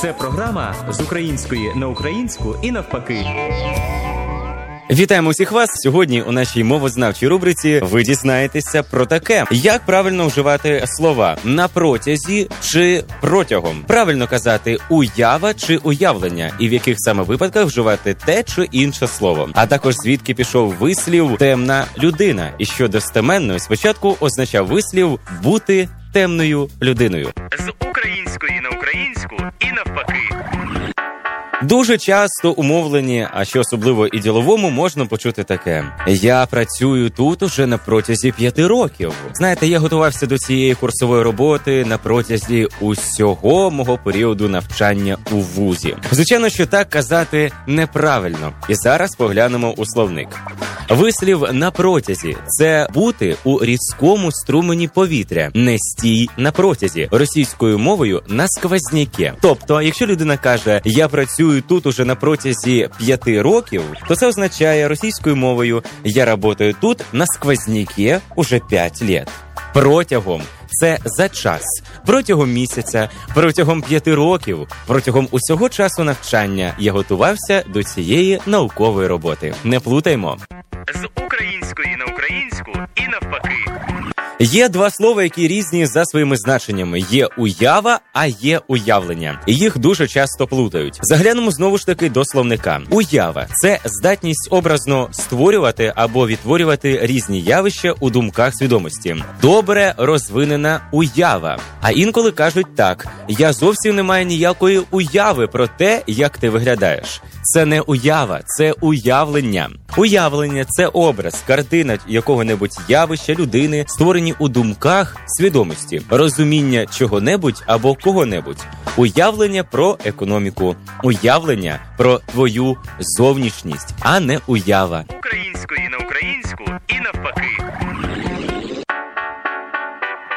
Це програма з української на українську і навпаки. Вітаємо усіх вас сьогодні. У нашій мовознавчій рубриці ви дізнаєтеся про таке, як правильно вживати слова на протязі чи протягом. Правильно казати уява чи уявлення, і в яких саме випадках вживати те чи інше слово. А також звідки пішов вислів темна людина, і що достеменно спочатку означав вислів бути темною людиною. З української на українську і навпаки. Дуже часто умовлені, а що особливо і діловому, можна почути таке: я працюю тут уже на протязі п'яти років. Знаєте, я готувався до цієї курсової роботи на протязі усього мого періоду навчання у вузі. Звичайно, що так казати неправильно, і зараз поглянемо у словник. Вислів на протязі це бути у різкому струмені повітря, не стій на протязі російською мовою на сквозняке. Тобто, якщо людина каже Я працюю тут уже на протязі п'яти років, то це означає російською мовою Я работаю тут на сквозняке уже п'ять лет. Протягом це за час, протягом місяця, протягом п'яти років, протягом усього часу навчання я готувався до цієї наукової роботи. Не плутаймо. Є два слова, які різні за своїми значеннями: є уява, а є уявлення. Їх дуже часто плутають. Заглянемо знову ж таки до словника. Уява це здатність образно створювати або відтворювати різні явища у думках свідомості. Добре розвинена уява. А інколи кажуть так: я зовсім не маю ніякої уяви про те, як ти виглядаєш. Це не уява, це уявлення. Уявлення це образ, картина якого-небудь явища людини, створені у думках свідомості, розуміння чого-небудь або кого-небудь, уявлення про економіку, уявлення про твою зовнішність, а не уява.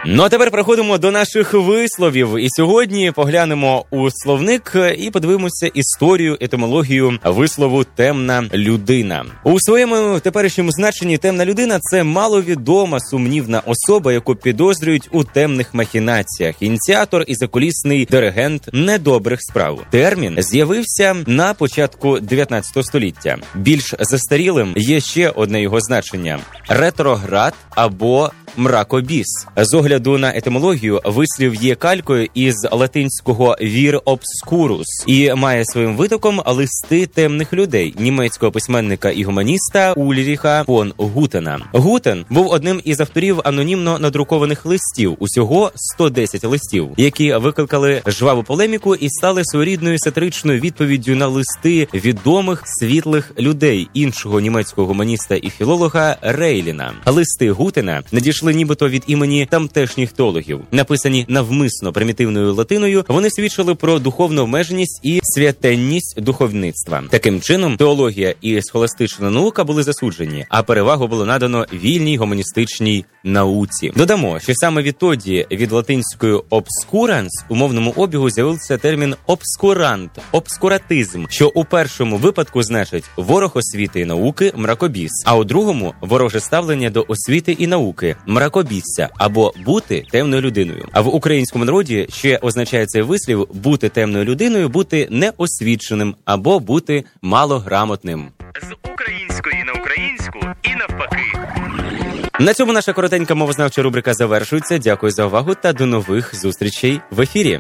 Ну а тепер переходимо до наших висловів. І сьогодні поглянемо у словник і подивимося історію, етимологію вислову темна людина. У своєму теперішньому значенні темна людина це маловідома сумнівна особа, яку підозрюють у темних махінаціях. Ініціатор і закулісний диригент недобрих справ. Термін з'явився на початку 19 століття. Більш застарілим є ще одне його значення: ретроград або мракобіс. З огляду на етимологію вислів є калькою із латинського вір обскурус і має своїм витоком листи темних людей німецького письменника і гуманіста Ульріха фон Гутена. Гутен був одним із авторів анонімно надрукованих листів, усього 110 листів, які викликали жваву полеміку і стали своєрідною сатиричною відповіддю на листи відомих світлих людей іншого німецького гуманіста і філолога Рейліна. Листи Гутена надійшли нібито від імені тамтешніх теологів, написані навмисно примітивною латиною. Вони свідчили про духовну обмеженість і святенність духовництва. Таким чином, теологія і схоластична наука були засуджені, а перевагу було надано вільній гуманістичній науці. Додамо, що саме відтоді від латинської обскуранс у мовному обігу з'явився термін обскурант, обскуратизм, що у першому випадку значить ворог освіти і науки мракобіс, а у другому вороже ставлення до освіти і науки мракобісся або бути темною людиною. А в українському народі ще означає цей вислів бути темною людиною, бути неосвіченим або бути малограмотним. З української на українську і навпаки. На цьому наша коротенька мовознавча рубрика завершується. Дякую за увагу та до нових зустрічей в ефірі.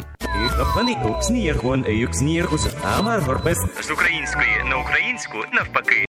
З української на українську навпаки.